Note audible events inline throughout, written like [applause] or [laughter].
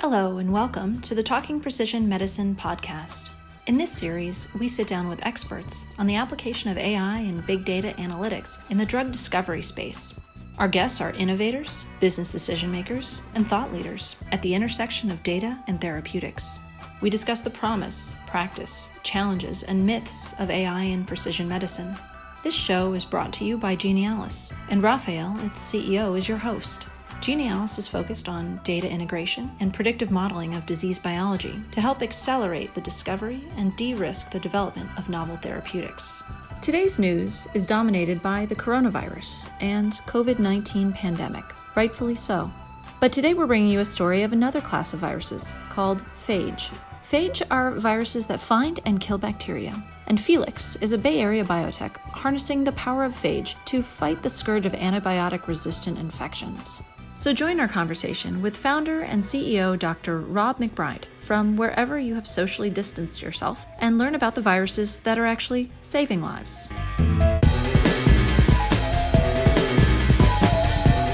Hello, and welcome to the Talking Precision Medicine podcast. In this series, we sit down with experts on the application of AI and big data analytics in the drug discovery space. Our guests are innovators, business decision makers, and thought leaders at the intersection of data and therapeutics. We discuss the promise, practice, challenges, and myths of AI in precision medicine. This show is brought to you by Genialis, and Raphael, its CEO, is your host. Genialis is focused on data integration and predictive modeling of disease biology to help accelerate the discovery and de risk the development of novel therapeutics. Today's news is dominated by the coronavirus and COVID 19 pandemic, rightfully so. But today we're bringing you a story of another class of viruses called phage. Phage are viruses that find and kill bacteria, and Felix is a Bay Area biotech harnessing the power of phage to fight the scourge of antibiotic resistant infections. So join our conversation with founder and CEO Dr. Rob McBride from wherever you have socially distanced yourself and learn about the viruses that are actually saving lives.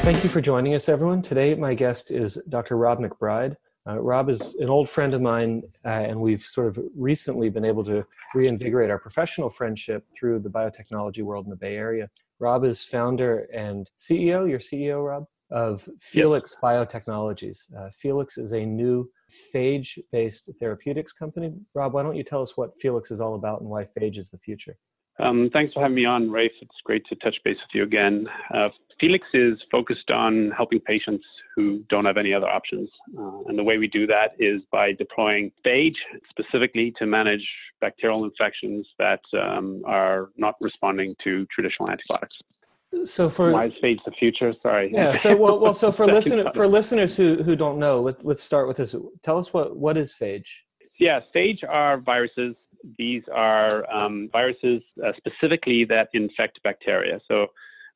Thank you for joining us, everyone. Today, my guest is Dr. Rob McBride. Uh, Rob is an old friend of mine, uh, and we've sort of recently been able to reinvigorate our professional friendship through the biotechnology world in the Bay Area. Rob is founder and CEO. You're CEO, Rob? Of Felix yep. Biotechnologies. Uh, Felix is a new phage based therapeutics company. Rob, why don't you tell us what Felix is all about and why phage is the future? Um, thanks for having me on, Rafe. It's great to touch base with you again. Uh, Felix is focused on helping patients who don't have any other options. Uh, and the way we do that is by deploying phage specifically to manage bacterial infections that um, are not responding to traditional antibiotics so for why is phage the future sorry. Yeah so well, well so for [laughs] listener for listeners who who don't know let's let's start with this. Tell us what what is phage yeah phage are viruses. These are um, viruses uh, specifically that infect bacteria. So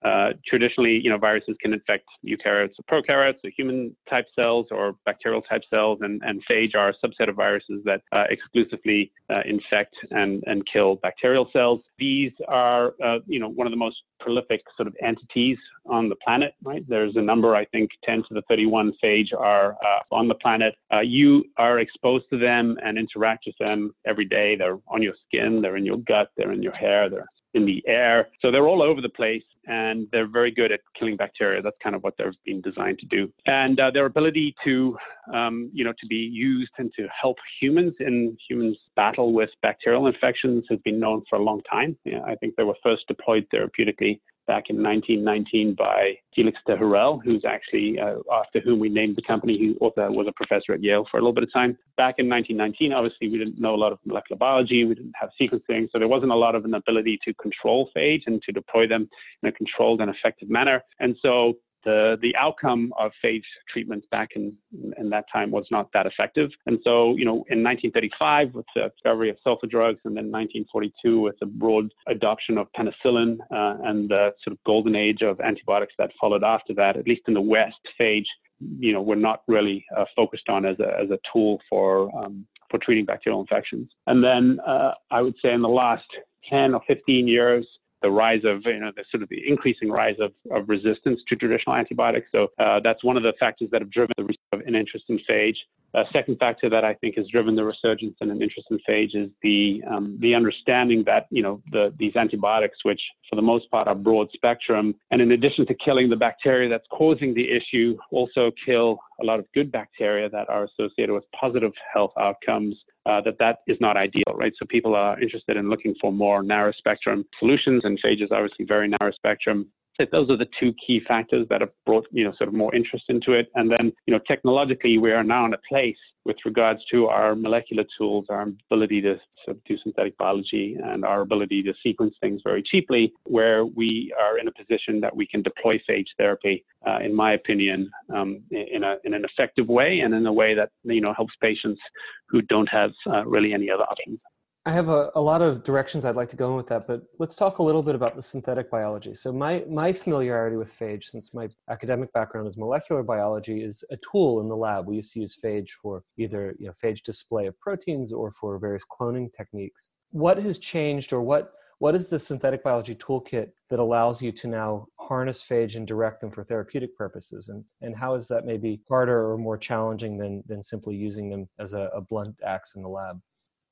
uh, traditionally, you know, viruses can infect eukaryotes or prokaryotes, so human type cells or bacterial type cells, and, and phage are a subset of viruses that uh, exclusively uh, infect and, and kill bacterial cells. These are, uh, you know, one of the most prolific sort of entities on the planet, right? There's a number, I think 10 to the 31 phage are uh, on the planet. You are exposed to them and interact with them every day. They're on your skin, they're in your gut, they're in your hair, they're in the air. So they're all over the place and they're very good at killing bacteria. That's kind of what they've been designed to do. And uh, their ability to, um, you know, to be used and to help humans in humans battle with bacterial infections has been known for a long time. Yeah, I think they were first deployed therapeutically back in 1919 by Felix de Herelle, who's actually uh, after whom we named the company. He also was a professor at Yale for a little bit of time. Back in 1919, obviously we didn't know a lot of molecular biology, we didn't have sequencing, so there wasn't a lot of an ability to control phage and to deploy them in a controlled and effective manner. And so the the outcome of phage treatments back in in that time was not that effective. And so, you know, in 1935 with the discovery of sulfa drugs, and then 1942 with the broad adoption of penicillin uh, and the sort of golden age of antibiotics that followed after that, at least in the West, phage, you know, were not really uh, focused on as a as a tool for um, for treating bacterial infections. And then uh, I would say in the last 10 or 15 years, the rise of, you know, the sort of the increasing rise of, of resistance to traditional antibiotics. So uh, that's one of the factors that have driven the research of an interest in phage. A second factor that I think has driven the resurgence and an interest in phage is the um, the understanding that you know the, these antibiotics, which for the most part are broad spectrum, and in addition to killing the bacteria that's causing the issue, also kill a lot of good bacteria that are associated with positive health outcomes. Uh, that that is not ideal, right? So people are interested in looking for more narrow spectrum solutions, and phage is obviously very narrow spectrum those are the two key factors that have brought you know sort of more interest into it. And then you know technologically we are now in a place with regards to our molecular tools, our ability to sort of do synthetic biology, and our ability to sequence things very cheaply, where we are in a position that we can deploy phage therapy, uh, in my opinion, um, in, a, in an effective way and in a way that you know helps patients who don't have uh, really any other options. I have a, a lot of directions I'd like to go in with that, but let's talk a little bit about the synthetic biology. So my, my familiarity with phage, since my academic background is molecular biology, is a tool in the lab. We used to use phage for either you know, phage display of proteins or for various cloning techniques. What has changed or what What is the synthetic biology toolkit that allows you to now harness phage and direct them for therapeutic purposes? And, and how is that maybe harder or more challenging than, than simply using them as a, a blunt axe in the lab?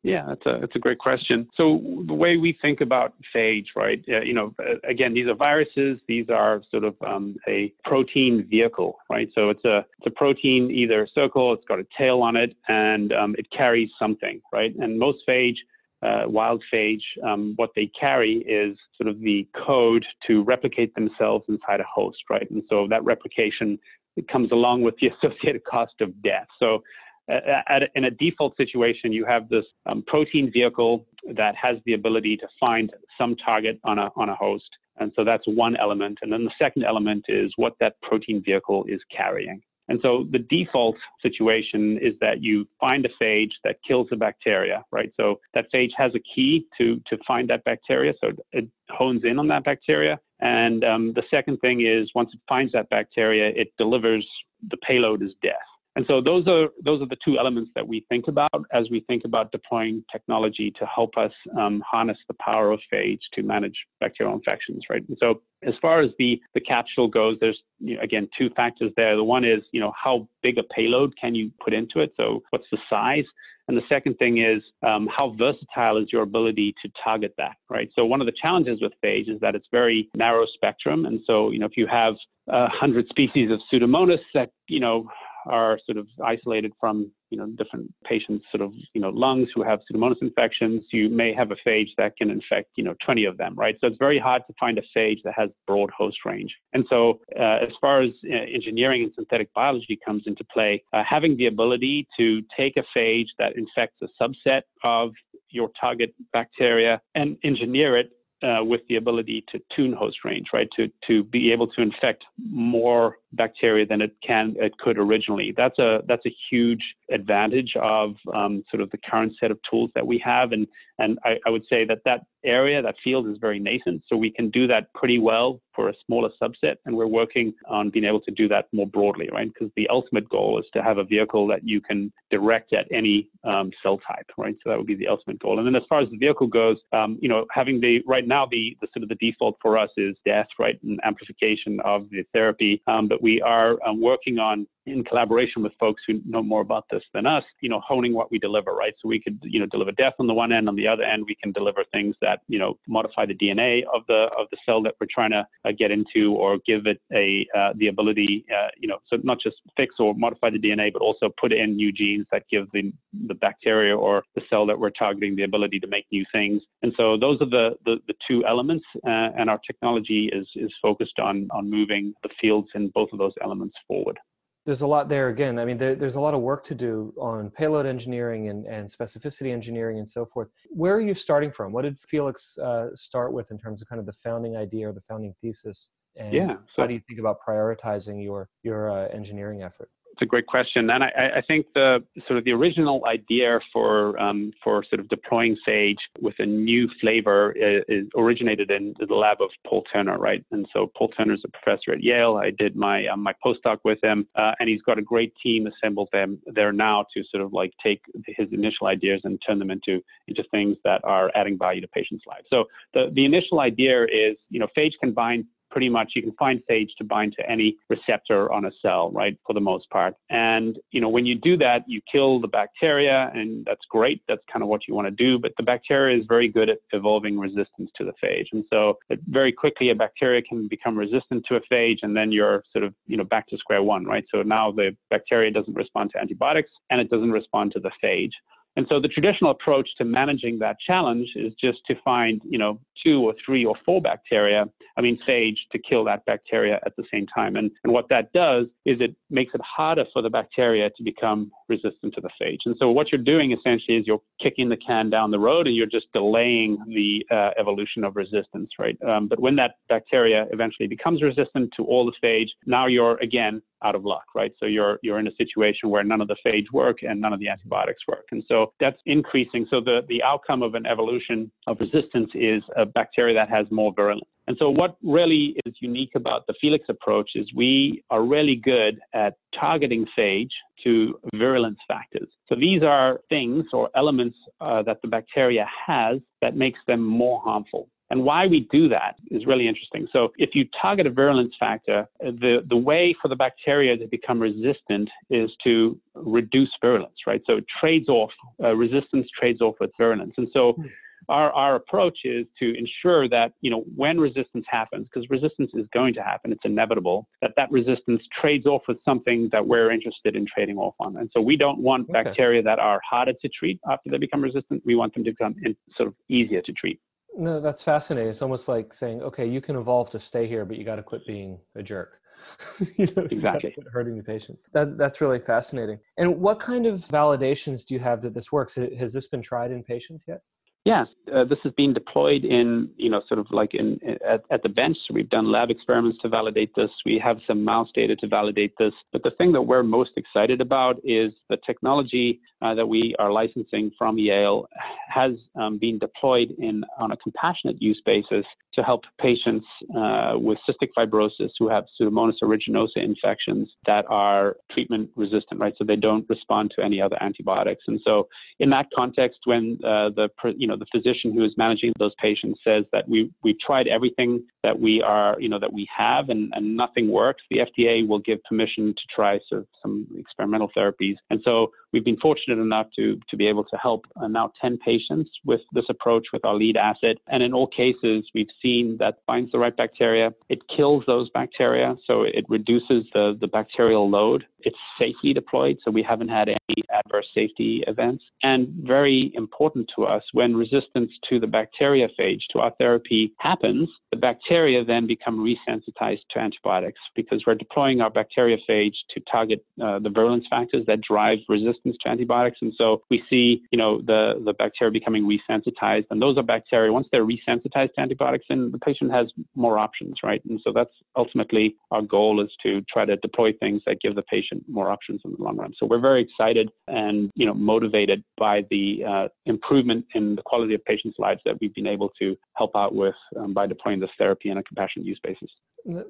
Yeah, that's a that's a great question. So the way we think about phage, right? Uh, you know, uh, again, these are viruses. These are sort of um, a protein vehicle, right? So it's a it's a protein, either a circle, it's got a tail on it, and um, it carries something, right? And most phage, uh, wild phage, um, what they carry is sort of the code to replicate themselves inside a host, right? And so that replication it comes along with the [laughs] associated cost of death. So at, in a default situation, you have this um, protein vehicle that has the ability to find some target on a, on a host. And so that's one element. And then the second element is what that protein vehicle is carrying. And so the default situation is that you find a phage that kills the bacteria, right? So that phage has a key to, to find that bacteria. So it hones in on that bacteria. And um, the second thing is once it finds that bacteria, it delivers the payload as death. And so those are those are the two elements that we think about as we think about deploying technology to help us um, harness the power of phage to manage bacterial infections, right? And so as far as the the capsule goes, there's you know, again two factors there. The one is you know how big a payload can you put into it? So what's the size? And the second thing is um, how versatile is your ability to target that, right? So one of the challenges with phage is that it's very narrow spectrum, and so you know if you have a hundred species of Pseudomonas that you know are sort of isolated from you know different patients sort of you know lungs who have pseudomonas infections. You may have a phage that can infect you know 20 of them right? So it's very hard to find a phage that has broad host range. And so uh, as far as uh, engineering and synthetic biology comes into play uh, having the ability to take a phage that infects a subset of your target bacteria and engineer it uh, with the ability to tune host range, right? To to be able to infect more bacteria than it can it could originally. That's a that's a huge advantage of um, sort of the current set of tools that we have, and and I, I, would say that that area that field is very nascent, so we can do that pretty well for a smaller subset, and we're working on being able to do that more broadly, right? Because the ultimate goal is to have a vehicle that you can direct at any um, cell type, right? So that would be the ultimate goal. And then as far as the vehicle goes, um, you know, having the right now the, the sort of the default for us is death, right, and amplification of the therapy, um, but we are um, working on in collaboration with folks who know more about this than us, you know, honing what we deliver, right? So we could, you know, deliver death on the one end, on the other end, we can deliver things that, you know, modify the DNA of the of the cell that we're trying to uh, get into, or give it a uh, the ability, uh, you know, so not just fix or modify the DNA, but also put in new genes that give the the bacteria or the cell that we're targeting the ability to make new things. And so those are the the, the two elements, uh, and our technology is is focused on on moving the fields in both of those elements forward there's a lot there again. I mean, there, there's a lot of work to do on payload engineering and, and specificity engineering and so forth. Where are you starting from? What did Felix uh, start with in terms of kind of the founding idea or the founding thesis? And yeah, so, how do you think about prioritizing your your uh, engineering effort? It's a great question, and I, I, think the sort of the original idea for um, for sort of deploying Phage with a new flavor is, is, originated in the lab of Paul Turner, right? And so Paul Turner is a professor at Yale. I did my um, my postdoc with him, uh, and he's got a great team assembled them there now to sort of like take his initial ideas and turn them into into things that are adding value to patients' lives. So the the initial idea is, you know, Phage can bind pretty much you can find phage to bind to any receptor on a cell, right, for the most part. And, you know, when you do that, you kill the bacteria, and that's great. That's kind of what you want to do. But the bacteria is very good at evolving resistance to the phage. And so very quickly, a bacteria can become resistant to a phage, and then you're sort of, you know, back to square one, right? So now the bacteria doesn't respond to antibiotics, and it doesn't respond to the phage. And so the traditional approach to managing that challenge is just to find, you know, two or three or four bacteria, I mean, phage, to kill that bacteria at the same time. And, and what that does is it makes it harder for the bacteria to become resistant to the phage. And so what you're doing essentially is you're kicking the can down the road and you're just delaying the uh, evolution of resistance, right? Um, but when that bacteria eventually becomes resistant to all the phage, now you're again out of luck, right? So you're you're in a situation where none of the phage work and none of the antibiotics work, and so that's increasing. So the the outcome of an evolution of resistance is a bacteria that has more virulence. And so what really is unique about the Felix approach is we are really good at targeting phage to virulence factors. So these are things or elements uh, that the bacteria has that makes them more harmful. And why we do that is really interesting. So if you target a virulence factor, the, the way for the bacteria to become resistant is to reduce virulence, right? So it trades off, uh, resistance trades off with virulence. And so hmm our, our approach is to ensure that, you know, when resistance happens, because resistance is going to happen, it's inevitable, that that resistance trades off with something that we're interested in trading off on. And so we don't want okay. bacteria that are harder to treat after they become resistant. We want them to become in, sort of easier to treat. No, that's fascinating. It's almost like saying, okay, you can evolve to stay here, but you got to quit being a jerk. [laughs] you know, exactly hurting the patients. That, that's really fascinating. And what kind of validations do you have that this works? Has this been tried in patients yet? Yes, uh, this has been deployed in, you know, sort of like in, at, at, the bench. We've done lab experiments to validate this. We have some mouse data to validate this. But the thing that we're most excited about is the technology uh, that we are licensing from Yale has um, been deployed in on a compassionate use basis to help patients uh, with cystic fibrosis who have Pseudomonas aeruginosa infections that are treatment resistant, right? So they don't respond to any other antibiotics. And so in that context, when uh, the, you know, know, the physician who is managing those patients says that we we've tried everything that we are, you know, that we have and, and nothing works. The FDA will give permission to try sort of some experimental therapies. And so we've been fortunate enough to to be able to help uh, now 10 patients with this approach with our lead asset. And in all cases, we've seen that binds the right bacteria. It kills those bacteria, so it reduces the, the bacterial load. It's safely deployed, so we haven't had any adverse safety events. And very important to us, when resistance to the bacteriophage, to our therapy happens, the bacteria then become resensitized to antibiotics because we're deploying our bacteriophage to target uh, the virulence factors that drive resistance to antibiotics. And so we see, you know, the, the bacteria becoming resensitized. And those are bacteria, once they're resensitized to antibiotics, then the patient has more options, right? And so that's ultimately our goal is to try to deploy things that give the patient more options in the long run. So we're very excited and, you know, motivated by the uh, improvement in the quality of patients' lives that we've been able to help out with um, by deploying this therapy on a compassionate use basis.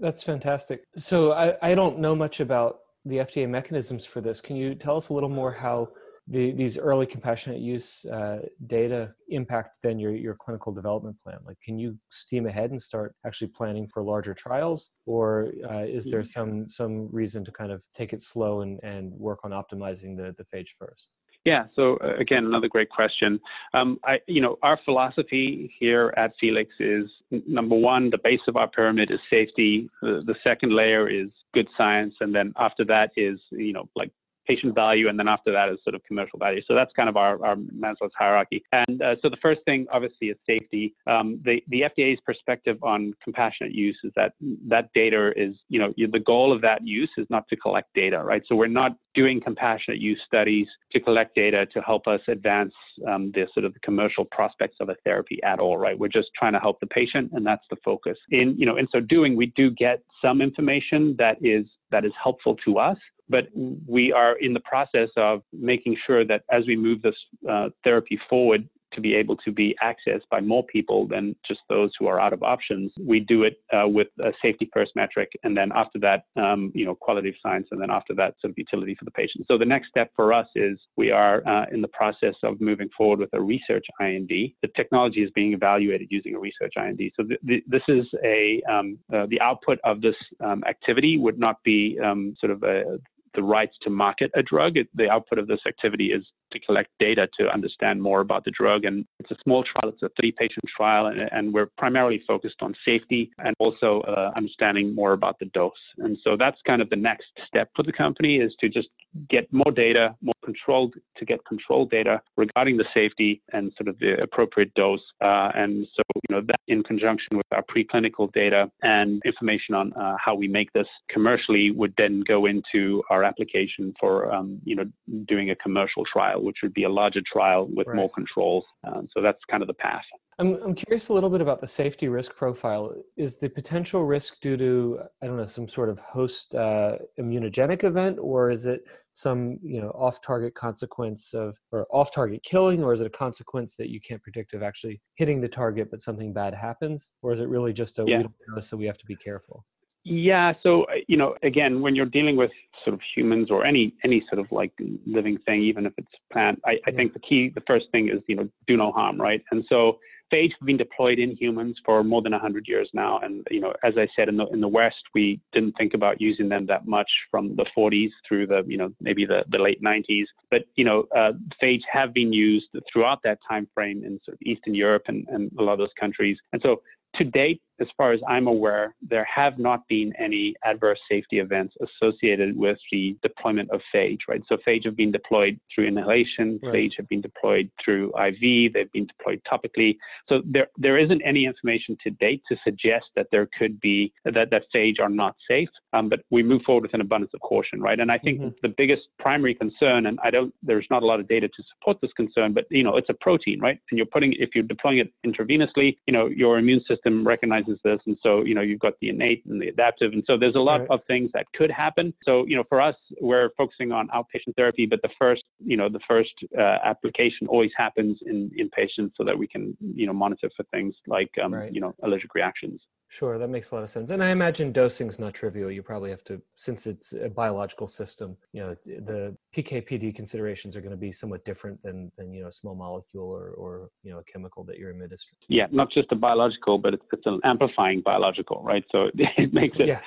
That's fantastic. So I, I don't know much about the FDA mechanisms for this. Can you tell us a little more how the, these early compassionate use uh, data impact then your, your clinical development plan? Like, can you steam ahead and start actually planning for larger trials, or uh, is there some some reason to kind of take it slow and, and work on optimizing the the phage first? Yeah. So uh, again, another great question. Um, I, you know, our philosophy here at Felix is number one, the base of our pyramid is safety. The, the second layer is good science, and then after that is, you know, like patient value, and then after that is sort of commercial value. So that's kind of our, our Maslow's hierarchy. And uh, so the first thing, obviously, is safety. Um, the, the FDA's perspective on compassionate use is that that data is, you know, the goal of that use is not to collect data, right? So we're not doing compassionate use studies to collect data to help us advance um, the sort of the commercial prospects of a therapy at all, right? We're just trying to help the patient, and that's the focus. In you know, in so doing, we do get some information that is that is helpful to us, but we are in the process of making sure that as we move this uh, therapy forward, to be able to be accessed by more people than just those who are out of options. We do it uh, with a safety first metric, and then after that, um, you know, quality of science, and then after that, sort of utility for the patient. So the next step for us is we are uh, in the process of moving forward with a research IND. The technology is being evaluated using a research IND. So th- th- this is a um, uh, the output of this um, activity would not be um, sort of a the rights to market a drug. It, the output of this activity is to collect data to understand more about the drug. And it's a small trial, it's a three patient trial, and, and we're primarily focused on safety and also uh, understanding more about the dose. And so that's kind of the next step for the company is to just get more data, more controlled, to get controlled data regarding the safety and sort of the appropriate dose. Uh, and so, you know, that in conjunction with our preclinical data and information on uh, how we make this commercially would then go into our application for, um, you know, doing a commercial trial, which would be a larger trial with right. more controls. Uh, so that's kind of the path. I'm, I'm curious a little bit about the safety risk profile. Is the potential risk due to, I don't know, some sort of host uh, immunogenic event, or is it some, you know, off target consequence of, or off target killing, or is it a consequence that you can't predict of actually hitting the target, but something bad happens? Or is it really just a, yeah. we don't know, so we have to be careful? Yeah. So, uh, you know, again, when you're dealing with sort of humans or any any sort of like living thing, even if it's plant. I, I think the key, the first thing is you know do no harm, right? And so phage have been deployed in humans for more than 100 years now. And, you know, as I said, in the, in the West, we didn't think about using them that much from the 40s through the, you know, maybe the, the late 90s. But, you know, uh, phage have been used throughout that time frame in sort of Eastern Europe and, and a lot of those countries. And so to date, as far as I'm aware, there have not been any adverse safety events associated with the deployment of phage, right? So phage have been deployed through inhalation, right. phage have been deployed through IV, they've been deployed topically. So there, there isn't any information to date to suggest that there could be that, that phage are not safe. Um, but we move forward with an abundance of caution, right? And I think mm-hmm. the biggest primary concern, and I don't, there's not a lot of data to support this concern, but you know, it's a protein, right? And you're putting, if you're deploying it intravenously, you know, your immune system recognizes this, and so you know, you've got the innate and the adaptive, and so there's a lot right. of things that could happen. So you know, for us, we're focusing on outpatient therapy, but the first, you know, the first uh, application always happens in in patients, so that we can you know monitor for things like um, right. you know allergic reactions. Sure, that makes a lot of sense. And I imagine dosing is not trivial. You probably have to, since it's a biological system, you know, the PK/PD considerations are going to be somewhat different than than you know a small molecule or or you know a chemical that you're administering. Yeah, not just a biological, but it's, it's an amplifying biological, right? So [laughs] it makes it yeah.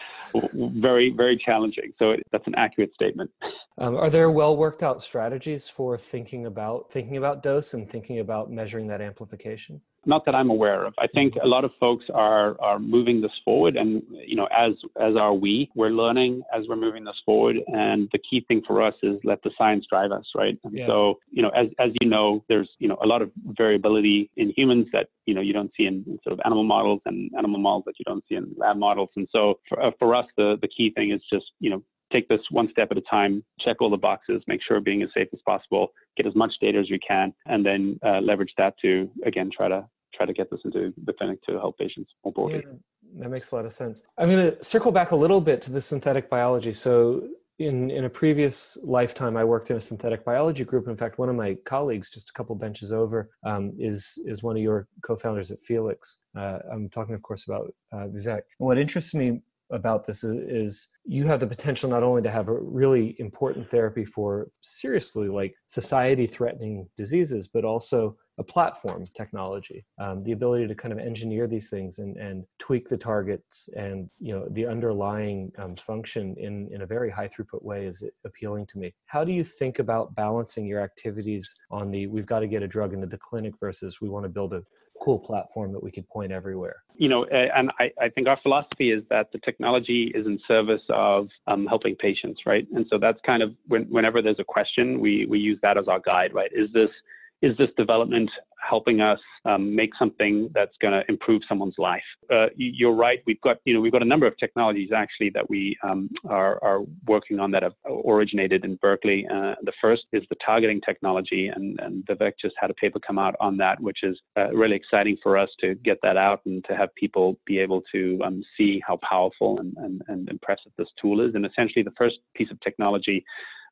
very very challenging. So it, that's an accurate statement. Um, are there well worked out strategies for thinking about thinking about dose and thinking about measuring that amplification? Not that I'm aware of. I think a lot of folks are are moving this forward, and you know, as as are we. We're learning as we're moving this forward, and the key thing for us is let the science drive us, right? And yeah. so, you know, as as you know, there's you know a lot of variability in humans that you know you don't see in, in sort of animal models, and animal models that you don't see in lab models. And so, for, uh, for us, the the key thing is just you know take this one step at a time, check all the boxes, make sure being as safe as possible, get as much data as we can, and then uh, leverage that to again try to try to get this into the clinic to help patients more broadly. Yeah, that makes a lot of sense. I'm going to circle back a little bit to the synthetic biology. So in in a previous lifetime, I worked in a synthetic biology group. In fact, one of my colleagues, just a couple benches over, um, is is one of your co-founders at Felix. Uh, I'm talking, of course, about uh, Vivek. What interests me about this is, is, you have the potential not only to have a really important therapy for seriously like society threatening diseases but also a platform technology um, the ability to kind of engineer these things and, and tweak the targets and you know the underlying um, function in, in a very high throughput way is appealing to me. How do you think about balancing your activities on the we've got to get a drug into the clinic versus we want to build a cool platform that we could point everywhere. You know, and I, I think our philosophy is that the technology is in service of um, helping patients, right? And so that's kind of when, whenever there's a question, we we use that as our guide, right? Is this is this development helping us um, make something that's going to improve someone's life? Uh, you're right. We've got you know we've got a number of technologies actually that we um, are, are working on that have originated in Berkeley. Uh, the first is the targeting technology, and, and Vivek just had a paper come out on that, which is uh, really exciting for us to get that out and to have people be able to um, see how powerful and, and, and impressive this tool is. And essentially, the first piece of technology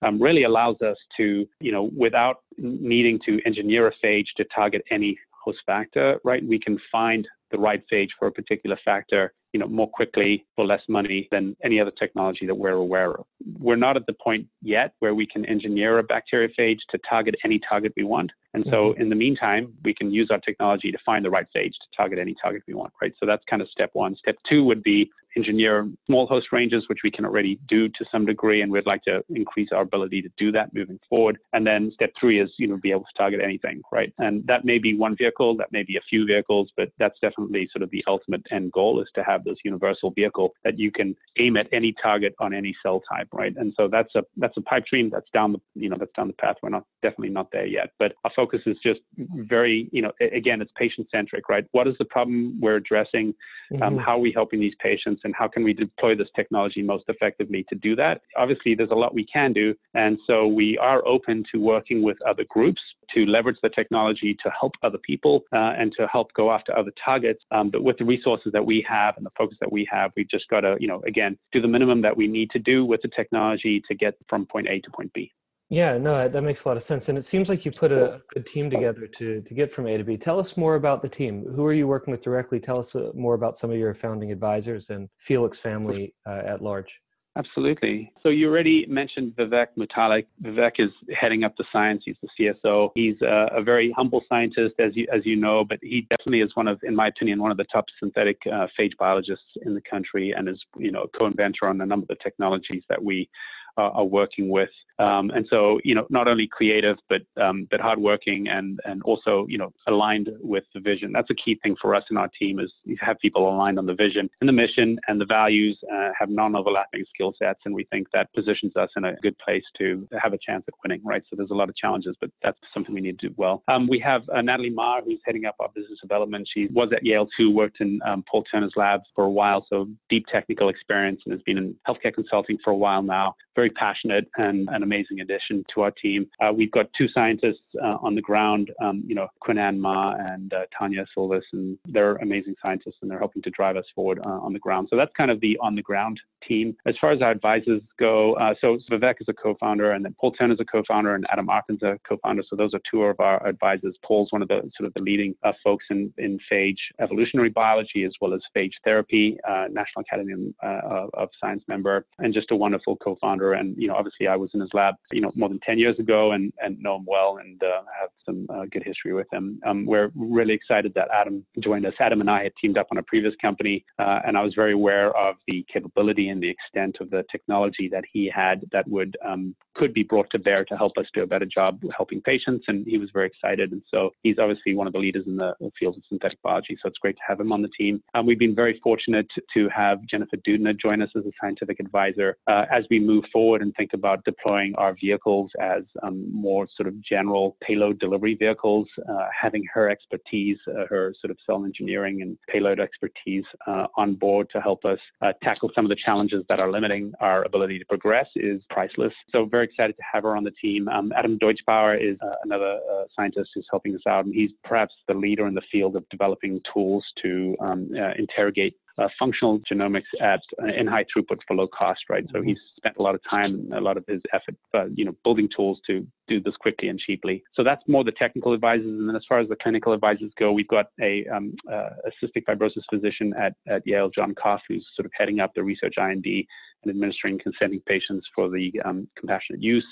um, really allows us to, you know, without needing to engineer a phage to target any host factor, right? We can find the right phage for a particular factor, you know, more quickly for less money than any other technology that we're aware of. We're not at the point yet where we can engineer a bacteriophage to target any target we want. And so mm-hmm. in the meantime, we can use our technology to find the right phage to target any target we want, right? So that's kind of step one. Step two would be engineer small host ranges, which we can already do to some degree, and we'd like to increase our ability to do that moving forward. And then step three is, you know, be able to target anything, right? And that may be one vehicle, that may be a few vehicles, but that's definitely sort of the ultimate end goal is to have this universal vehicle that you can aim at any target on any cell type, right? And so that's a that's a pipe dream that's down the you know that's down the path. We're not definitely not there yet, but our focus is just very you know again it's patient centric, right? What is the problem we're addressing? Um, mm-hmm. how are we helping these patients? and how can we deploy this technology most effectively to do that. Obviously, there's a lot we can do, and so we are open to working with other groups to leverage the technology to help other people uh, and to help go after other targets. Um, but with the resources that we have and the focus that we have, we've just got to, you know, again, do the minimum that we need to do with the technology to get from point A to point B. Yeah, no, that makes a lot of sense, and it seems like you put a good team together to to get from A to B. Tell us more about the team. Who are you working with directly? Tell us uh, more about some of your founding advisors and Felix family uh, at large. Absolutely. So you already mentioned Vivek Mutalik. Vivek is heading up the science. He's the CSO. He's a, a, very humble scientist, as you as you know, but he definitely is one of, in my opinion, one of the top synthetic uh, phage biologists in the country, and is you know a co-inventor on a number of the technologies that we uh, are working with. Um, and so, you know, not only creative, but um, but hardworking and and also, you know, aligned with the vision. That's a key thing for us in our team is have people aligned on the vision and the mission and the values, uh, have non-overlapping skill sets, and we think that positions us in a good place to have a chance at winning. Right. So there's a lot of challenges, but that's something we need to do well. Um, we have uh, Natalie Marr, who's heading up our business development. She was at Yale too, worked in um, Paul Turner's labs for a while, so deep technical experience, and has been in healthcare consulting for a while now. Very passionate and an amazing addition to our team. Uh, we've got two scientists uh, on the ground, um, you know, Qinan Ma and uh, Tanya Silvis, and they're amazing scientists and they're helping to drive us forward uh, on the ground. So that's kind of the on the ground team. As far as our advisors go, uh, so Vivek is a co-founder, and then Paul Turner is a co-founder, and Adam Arkin's a co-founder. So those are two of our advisors. Paul's one of the sort of the leading uh, folks in, in phage evolutionary biology as well as phage therapy, National Academy of Science member, and just a wonderful co-founder. And you know, obviously I was in his lab, you know, more than 10 years ago and, and know him well and uh, have some uh, good history with him. Um, we're really excited that Adam joined us. Adam and I had teamed up on a previous company, uh, and I was very aware of the capability and the extent of the technology that he had that would um, could be brought to bear to help us do a better job helping patients. And he was very excited. And so he's obviously one of the leaders in the field of synthetic biology. So it's great to have him on the team. Um, we've been very fortunate to have Jennifer Doudna join us as a scientific advisor uh, as we move forward and think about deploying our vehicles as um, more sort of general payload delivery vehicles. Uh, having her expertise, uh, her sort of cell engineering and payload expertise uh, on board to help us uh, tackle some of the challenges that are limiting our ability to progress is priceless. So very excited to have her on the team. Um, Adam Deutschbauer is uh, another uh, scientist who's helping us out, and he's perhaps the leader in the field of developing tools to um, interrogate uh, functional genomics at uh, in high throughput for low cost, right? So mm-hmm. he's spent a lot of time and a lot of his effort, uh, you know, building tools to do this quickly and cheaply. So that's more the technical advisors. And then as far as the clinical advisors go, we've got a, um, uh, a cystic fibrosis physician at, at Yale, John Koff, who's sort of heading up the research IND and administering consenting patients for the um, compassionate use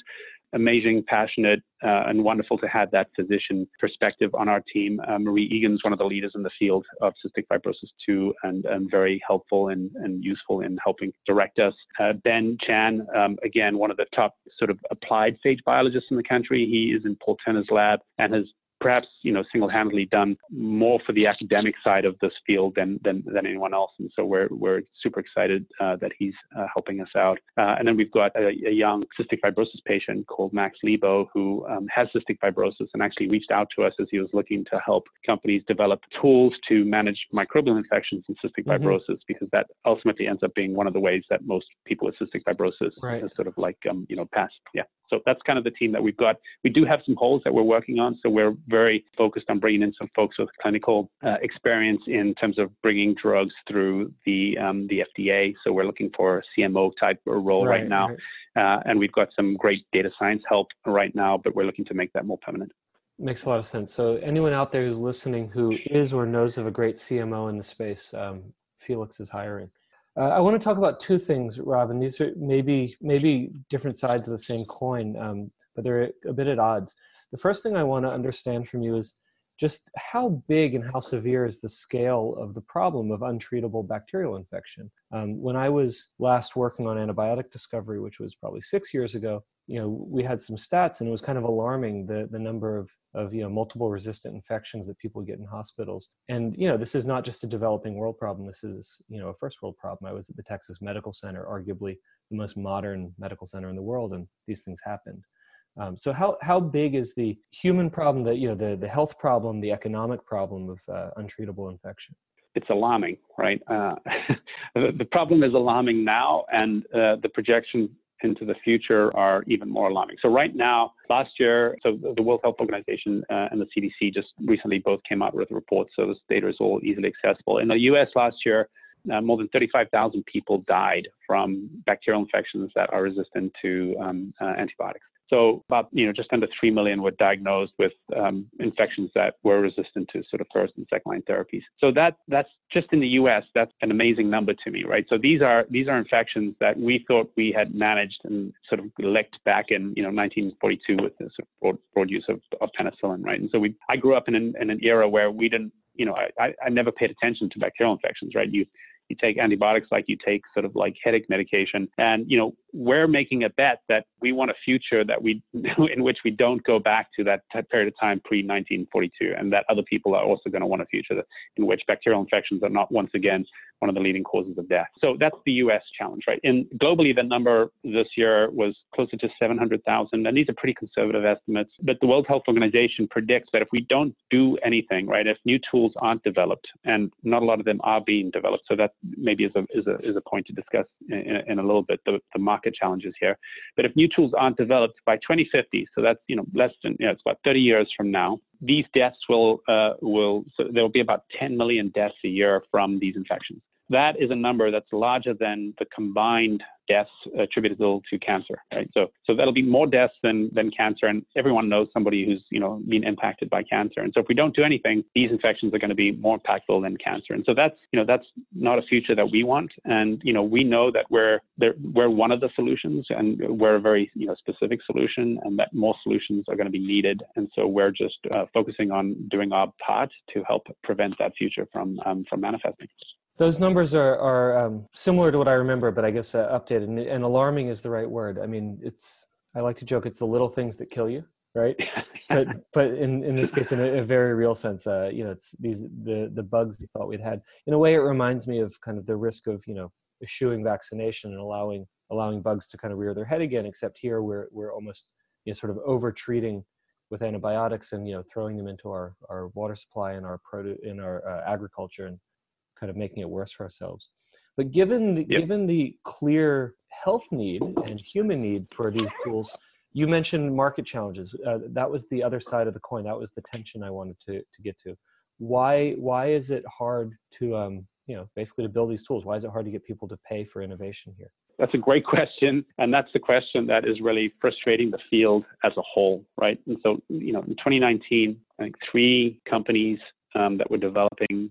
amazing, passionate, uh, and wonderful to have that physician perspective on our team. Uh, Marie Egan's one of the leaders in the field of cystic fibrosis too, and, and very helpful and, and useful in helping direct us. Uh, ben Chan, um, again, one of the top sort of applied phage biologists in the country. He is in Paul Turner's lab and has perhaps you know single-handedly done more for the academic side of this field than than, than anyone else, and so we're we're super excited uh, that he's uh, helping us out. Uh, and then we've got a, a, young cystic fibrosis patient called Max Lebo who um, has cystic fibrosis and actually reached out to us as he was looking to help companies develop tools to manage microbial infections in cystic mm-hmm. fibrosis because that ultimately ends up being one of the ways that most people with cystic fibrosis right. sort of like um, you know pass yeah so that's kind of the team that we've got. We do have some holes that we're working on. So we're very focused on bringing in some folks with clinical uh, experience in terms of bringing drugs through the um, the FDA. So we're looking for a CMO type role right, right now. Right. Uh, and we've got some great data science help right now, but we're looking to make that more permanent. Makes a lot of sense. So anyone out there who's listening who is or knows of a great CMO in the space, um, Felix is hiring. Uh, I want to talk about two things, Robin. These are maybe maybe different sides of the same coin, um, but they're a bit at odds. The first thing I want to understand from you is just how big and how severe is the scale of the problem of untreatable bacterial infection. Um, when I was last working on antibiotic discovery, which was probably six years ago, you know we had some stats and it was kind of alarming the the number of of you know multiple resistant infections that people get in hospitals. And you know this is not just a developing world problem. This is you know a first world problem. I was at the texas medical center arguably the most modern medical center in the world and these things happened um, so how how big is the human problem that you know the the health problem the economic problem of uh, untreatable infection it's alarming, right? Uh, [laughs] the, the, problem is alarming now, and uh, the projection into the future are even more alarming. So right now, last year, so the World Health Organization uh, and the CDC just recently both came out with reports, so this data is all easily accessible. In the U.S. last year, uh, more than 35,000 people died from bacterial infections that are resistant to um, uh, antibiotics. So about you know just under three million were diagnosed with um, infections that were resistant to sort of first and second line therapies. So that that's just in the U.S. That's an amazing number to me, right? So these are these are infections that we thought we had managed and sort of licked back in you know 1942 with the sort of broad, broad use of, of penicillin, right? And so we I grew up in an, in an era where we didn't you know I, I never paid attention to bacterial infections, right? You you take antibiotics like you take sort of like headache medication and you know we're making a bet that we want a future that we [laughs] in which we don't go back to that period of time pre 1942 and that other people are also going to want a future in which bacterial infections are not once again one of the leading causes of death. So that's the us challenge right? And globally the number this year was closer to 700000 and these are pretty conservative estimates but the world health organization predicts that if we don't do anything right if new tools aren't developed and not a lot of them are being developed so that maybe is a is a is a point to discuss in, in a little bit the, the market challenges here. But if new tools aren't developed by 2050, so that's you know less than you know, it's about 30 years from now, these deaths will uh, will so there will be about 10 million deaths a year from these infections. That is a number that's larger than the combined deaths attributable to cancer, right? So, so that'll be more deaths than, than cancer. And everyone knows somebody who's, you know, been impacted by cancer. And so if we don't do anything, these infections are going to be more impactful than cancer. And so that's, you know, that's not a future that we want. And, you know, we know that we're, we're one of the solutions and we're a very, you know, specific solution and that more solutions are going to be needed. And so we're just uh, focusing on doing our part to help prevent that future from, um, from manifesting. Those numbers are are um, similar to what I remember, but I guess uh, updated and, and, alarming is the right word. I mean, it's I like to joke it's the little things that kill you, right? [laughs] but but in, in this case, in a, a very real sense, uh, you know, it's these the the bugs you thought we'd had. In a way, it reminds me of kind of the risk of you know eschewing vaccination and allowing allowing bugs to kind of rear their head again. Except here, we're we're almost you know sort of over treating with antibiotics and you know throwing them into our our water supply and our produce in our uh, agriculture and kind of making it worse for ourselves. But given the, yep. given the clear health need and human need for these tools, you mentioned market challenges. Uh, that was the other side of the coin. That was the tension I wanted to to get to. Why why is it hard to um, you know basically to build these tools? Why is it hard to get people to pay for innovation here? That's a great question, and that's the question that is really frustrating the field as a whole, right? And so, you know, in 2019, I think three companies um, that were developing,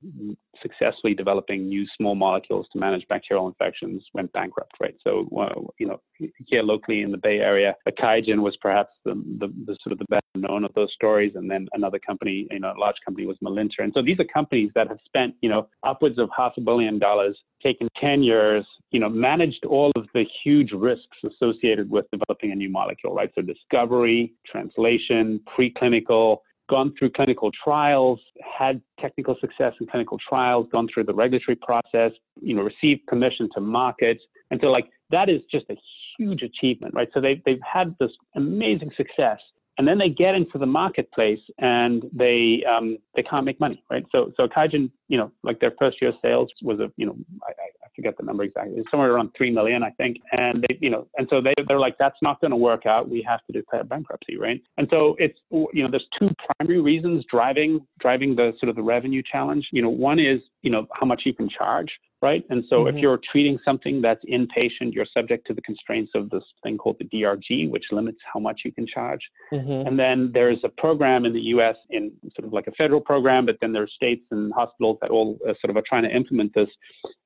successfully developing new small molecules to manage bacterial infections went bankrupt, right? So, uh, you know, here locally in the Bay Area, QIAGEN was perhaps the, the, the, sort of the best known of those stories. And then another company, you know, a large company was Melinta. And so these are companies that have spent, you know, upwards of half a billion dollars, taken 10 years, you know, managed all of the huge risks associated with developing a new molecule, right? So discovery, translation, preclinical, gone through clinical trials, had technical success in clinical trials, gone through the regulatory process, you know, received permission to market. And so like that is just a huge achievement, right? So they've, they've had this amazing success and then they get into the marketplace and they um, they can't make money, right? So so QIAGEN, you know, like their first year sales was a you know I, I forget the number exactly, it's somewhere around three million, I think, and they you know and so they they're like that's not going to work out. We have to declare bankruptcy, right? And so it's you know there's two primary reasons driving driving the sort of the revenue challenge. You know, one is you know how much you can charge right? And so mm-hmm. if you're treating something that's inpatient, you're subject to the constraints of this thing called the DRG, which limits how much you can charge. Mm-hmm. And then there's a program in the US in sort of like a federal program, but then there are states and hospitals that all uh, sort of are trying to implement this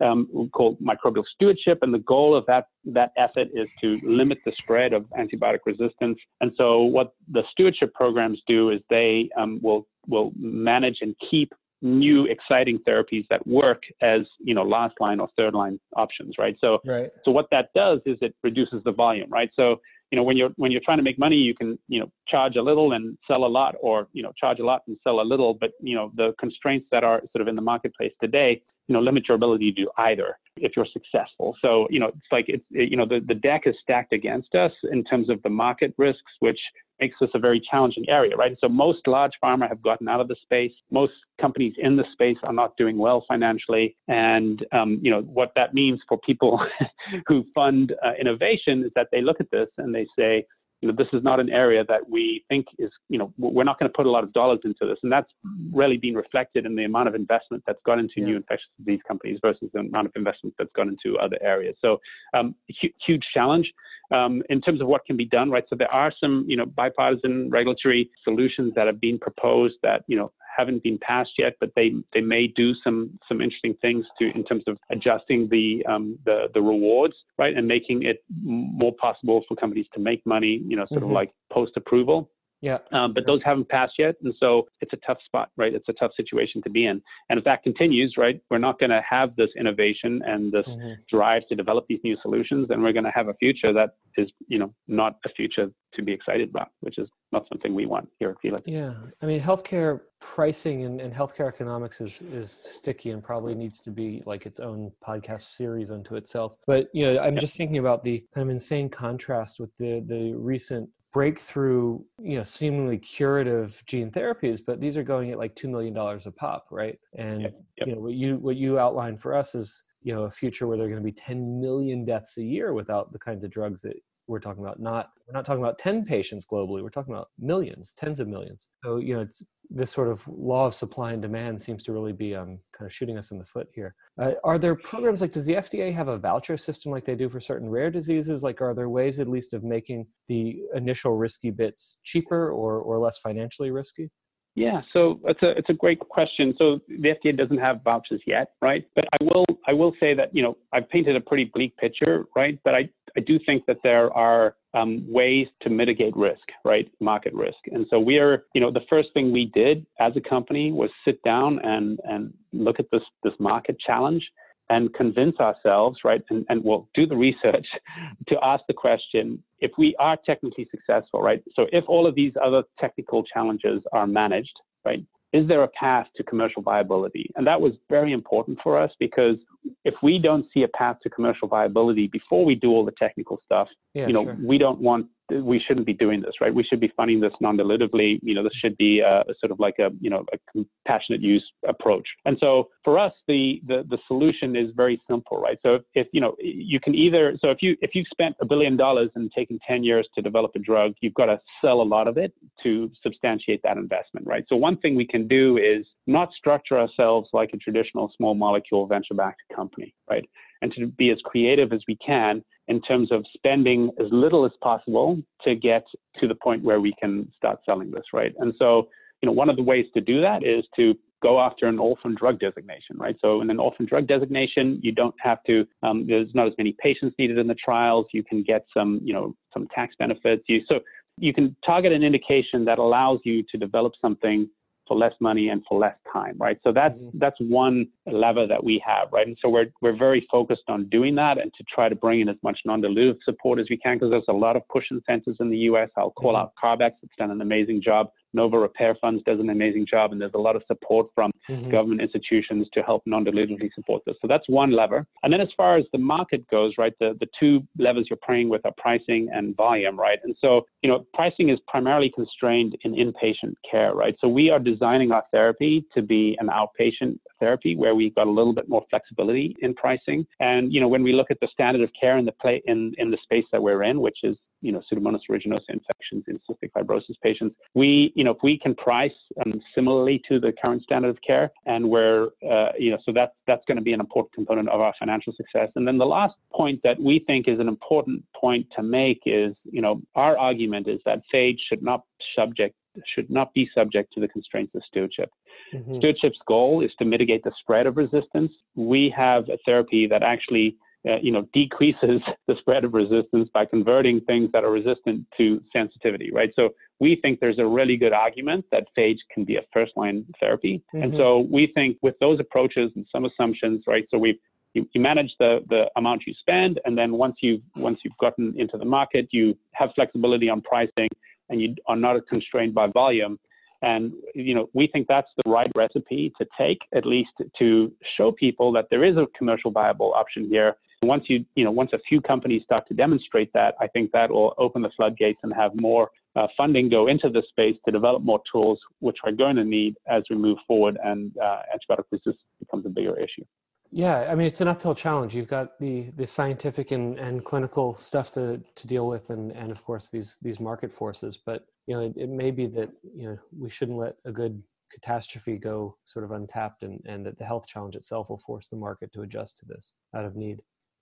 um, called microbial stewardship. And the goal of that, that effort is to limit the spread of antibiotic resistance. And so what the stewardship programs do is they um, will will manage and keep new exciting therapies that work as you know last line or third line options right? So right. so what that does is it reduces the volume right? So you know when you're when you're trying to make money you can you know charge a little and sell a lot or you know charge a lot and sell a little but you know the constraints that are sort of in the marketplace today you know limit your ability to do either if you're successful. So you know it's like it's it, you know the, the deck is stacked against us in terms of the market risks which makes this a very challenging area, right? So most large pharma have gotten out of the space. Most companies in the space are not doing well financially, and um, you know what that means for people [laughs] who fund uh, innovation is that they look at this and they say, you know, this is not an area that we think is, you know, we're not going to put a lot of dollars into this. And that's really been reflected in the amount of investment that's gone into yeah. new infectious disease companies versus the amount of investment that's gone into other areas. So, um, hu- huge challenge. Um, in terms of what can be done, right? So there are some, you know, bipartisan regulatory solutions that have been proposed that, you know, haven't been passed yet, but they they may do some some interesting things to in terms of adjusting the um, the the rewards, right, and making it more possible for companies to make money, you know, sort mm-hmm. of like post approval. Yeah. Um, but those haven't passed yet. And so it's a tough spot, right? It's a tough situation to be in. And if that continues, right, we're not going to have this innovation and this mm-hmm. drive to develop these new solutions. And we're going to have a future that is, you know, not a future to be excited about, which is not something we want here at Felix. Yeah. I mean, healthcare pricing and, and healthcare economics is, is sticky and probably needs to be like its own podcast series unto itself. But, you know, I'm yeah. just thinking about the kind of insane contrast with the, the recent breakthrough, you know, seemingly curative gene therapies, but these are going at like two million dollars a pop, right? And yep, yep. you know what you what you outline for us is you know a future where there are going to be 10 million deaths a year without the kinds of drugs that we're talking about not we're not talking about 10 patients globally we're talking about millions tens of millions so you know it's this sort of law of supply and demand seems to really be um, kind of shooting us in the foot here uh, are there programs like does the fda have a voucher system like they do for certain rare diseases like are there ways at least of making the initial risky bits cheaper or, or less financially risky yeah, so it's a it's a great question. So the FDA doesn't have vouchers yet, right? But I will I will say that you know I've painted a pretty bleak picture, right? But I I do think that there are um, ways to mitigate risk, right? Market risk. And so we are, you know, the first thing we did as a company was sit down and and look at this this market challenge and convince ourselves, right, and, and we'll do the research [laughs] to ask the question if we are technically successful, right? So if all of these other technical challenges are managed, right, is there a path to commercial viability? And that was very important for us because if we don't see a path to commercial viability before we do all the technical stuff, yeah, you know, sure. we don't want we shouldn't be doing this, right? We should be funding this non-dilutively. You know, this should be a, a, sort of like a you know a compassionate use approach. And so for us, the the the solution is very simple, right? So if, if you know you can either so if you if you've spent a billion dollars and taken 10 years to develop a drug, you've got to sell a lot of it to substantiate that investment, right? So one thing we can do is not structure ourselves like a traditional small molecule venture-backed company, right? And to be as creative as we can in terms of spending as little as possible to get to the point where we can start selling this, right? And so, you know, one of the ways to do that is to go after an orphan drug designation, right? So in an orphan drug designation, you don't have to, um, there's not as many patients needed in the trials. You can get some, you know, some tax benefits. You, so you can target an indication that allows you to develop something for less money and for less time, right? So that's mm-hmm. that's one lever that we have, right? And so we're we're very focused on doing that and to try to bring in as much non-dilutive support as we can because there's a lot of push incentives in the U.S. I'll call mm-hmm. out CARB-X; it's done an amazing job Novo Repair Funds does an amazing job, and there's a lot of support from mm-hmm. government institutions to help non-dilutively support this. So that's one lever. And then as far as the market goes, right, the, the two levers you're playing with are pricing and volume, right? And so, you know, pricing is primarily constrained in inpatient care, right? So we are designing our therapy to be an outpatient therapy where we've got a little bit more flexibility in pricing. And, you know, when we look at the standard of care in the play in, in the space that we're in, which is you know, Pseudomonas aeruginosa infections in cystic fibrosis patients. We, you know, if we can price um, similarly to the current standard of care, and where, uh, you know, so that's that's going to be an important component of our financial success. And then the last point that we think is an important point to make is, you know, our argument is that phage should not subject should not be subject to the constraints of stewardship. Mm-hmm. Stewardship's goal is to mitigate the spread of resistance. We have a therapy that actually uh, you know, decreases [laughs] the spread of resistance by converting things that are resistant to sensitivity, right? So we think there's a really good argument that phage can be a first line therapy. Mm-hmm. And so we think with those approaches and some assumptions, right? So we've you, you, manage the, the amount you spend, and then once you've once you've gotten into the market, you have flexibility on pricing, and you are not constrained by volume. And you know, we think that's the right recipe to take, at least to show people that there is a commercial viable option here once you, you know, once a few companies start to demonstrate that, I think that will open the floodgates and have more uh, funding go into the space to develop more tools, which we're going to need as we move forward and uh, antibiotic resistance becomes a bigger issue. Yeah, I mean it's an uphill challenge. You've got the the scientific and, and clinical stuff to, to deal with, and, and of course these these market forces. But you know, it, it may be that you know we shouldn't let a good catastrophe go sort of untapped, and, and that the health challenge itself will force the market to adjust to this out of need.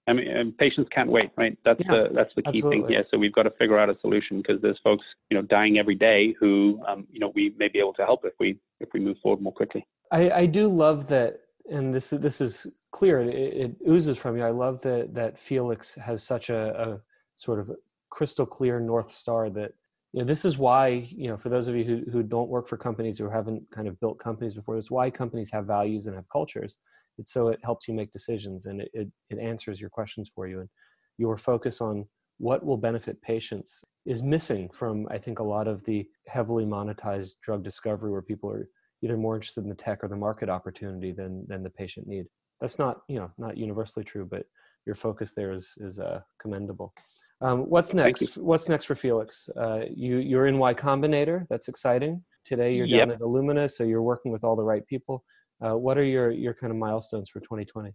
I mean, patients can't wait, right? That's yeah, the that's the key absolutely. thing here. So we've got to figure out a solution because there's folks, you know, dying every day who, um, you know, we may be able to help if we if we move forward more quickly. I, I do love that, and this this is clear. It, it oozes from you. I love that that Felix has such a, a sort of crystal clear north star that you know this is why you know for those of you who, who don't work for companies or haven't kind of built companies before this is why companies have values and have cultures it's so it helps you make decisions and it, it, it answers your questions for you. And your focus on what will benefit patients is missing from i think a lot of the heavily monetized drug discovery where people are either more interested in the tech or the market opportunity than than the patient need. That's not you know not universally true but your focus there is is uh, commendable. Um, what's next? What's next for felix? Uh, you you're in y combinator. That's exciting. Today you're yep. down at illumina so you're working with all the right people uh, what are your your kind of milestones for 2020?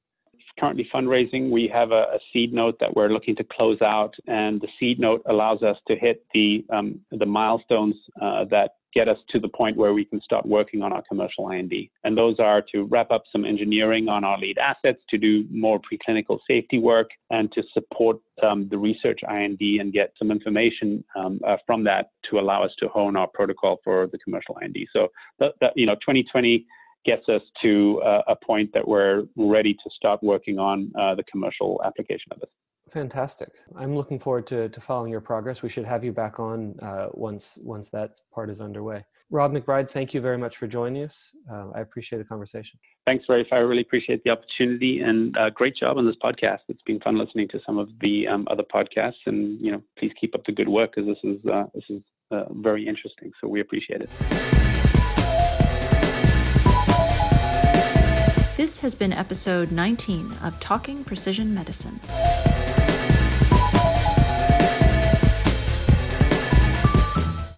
Currently fundraising. We have a, a, seed note that we're looking to close out, and the seed note allows us to hit the um, the milestones uh, that get us to the point where we can start working on our commercial IND. And those are to wrap up some engineering on our lead assets, to do more preclinical safety work, and to support um, the research IND and get some information um, uh, from that to allow us to hone our protocol for the commercial IND. So, that, that, you know, 2020 gets us to uh, a point that we're ready to start working on uh, the commercial application of it. Fantastic. I'm looking forward to, to following your progress. We should have you back on uh, once once that part is underway. Rob McBride, thank you very much for joining us. Uh, I appreciate the conversation. Thanks, Rafe. I really appreciate the opportunity and uh, great job on this podcast. It's been fun listening to some of the um, other podcasts, and you know, please keep up the good work because this is uh, this is very interesting. So we appreciate it. This has been episode 19 of Talking Precision Medicine.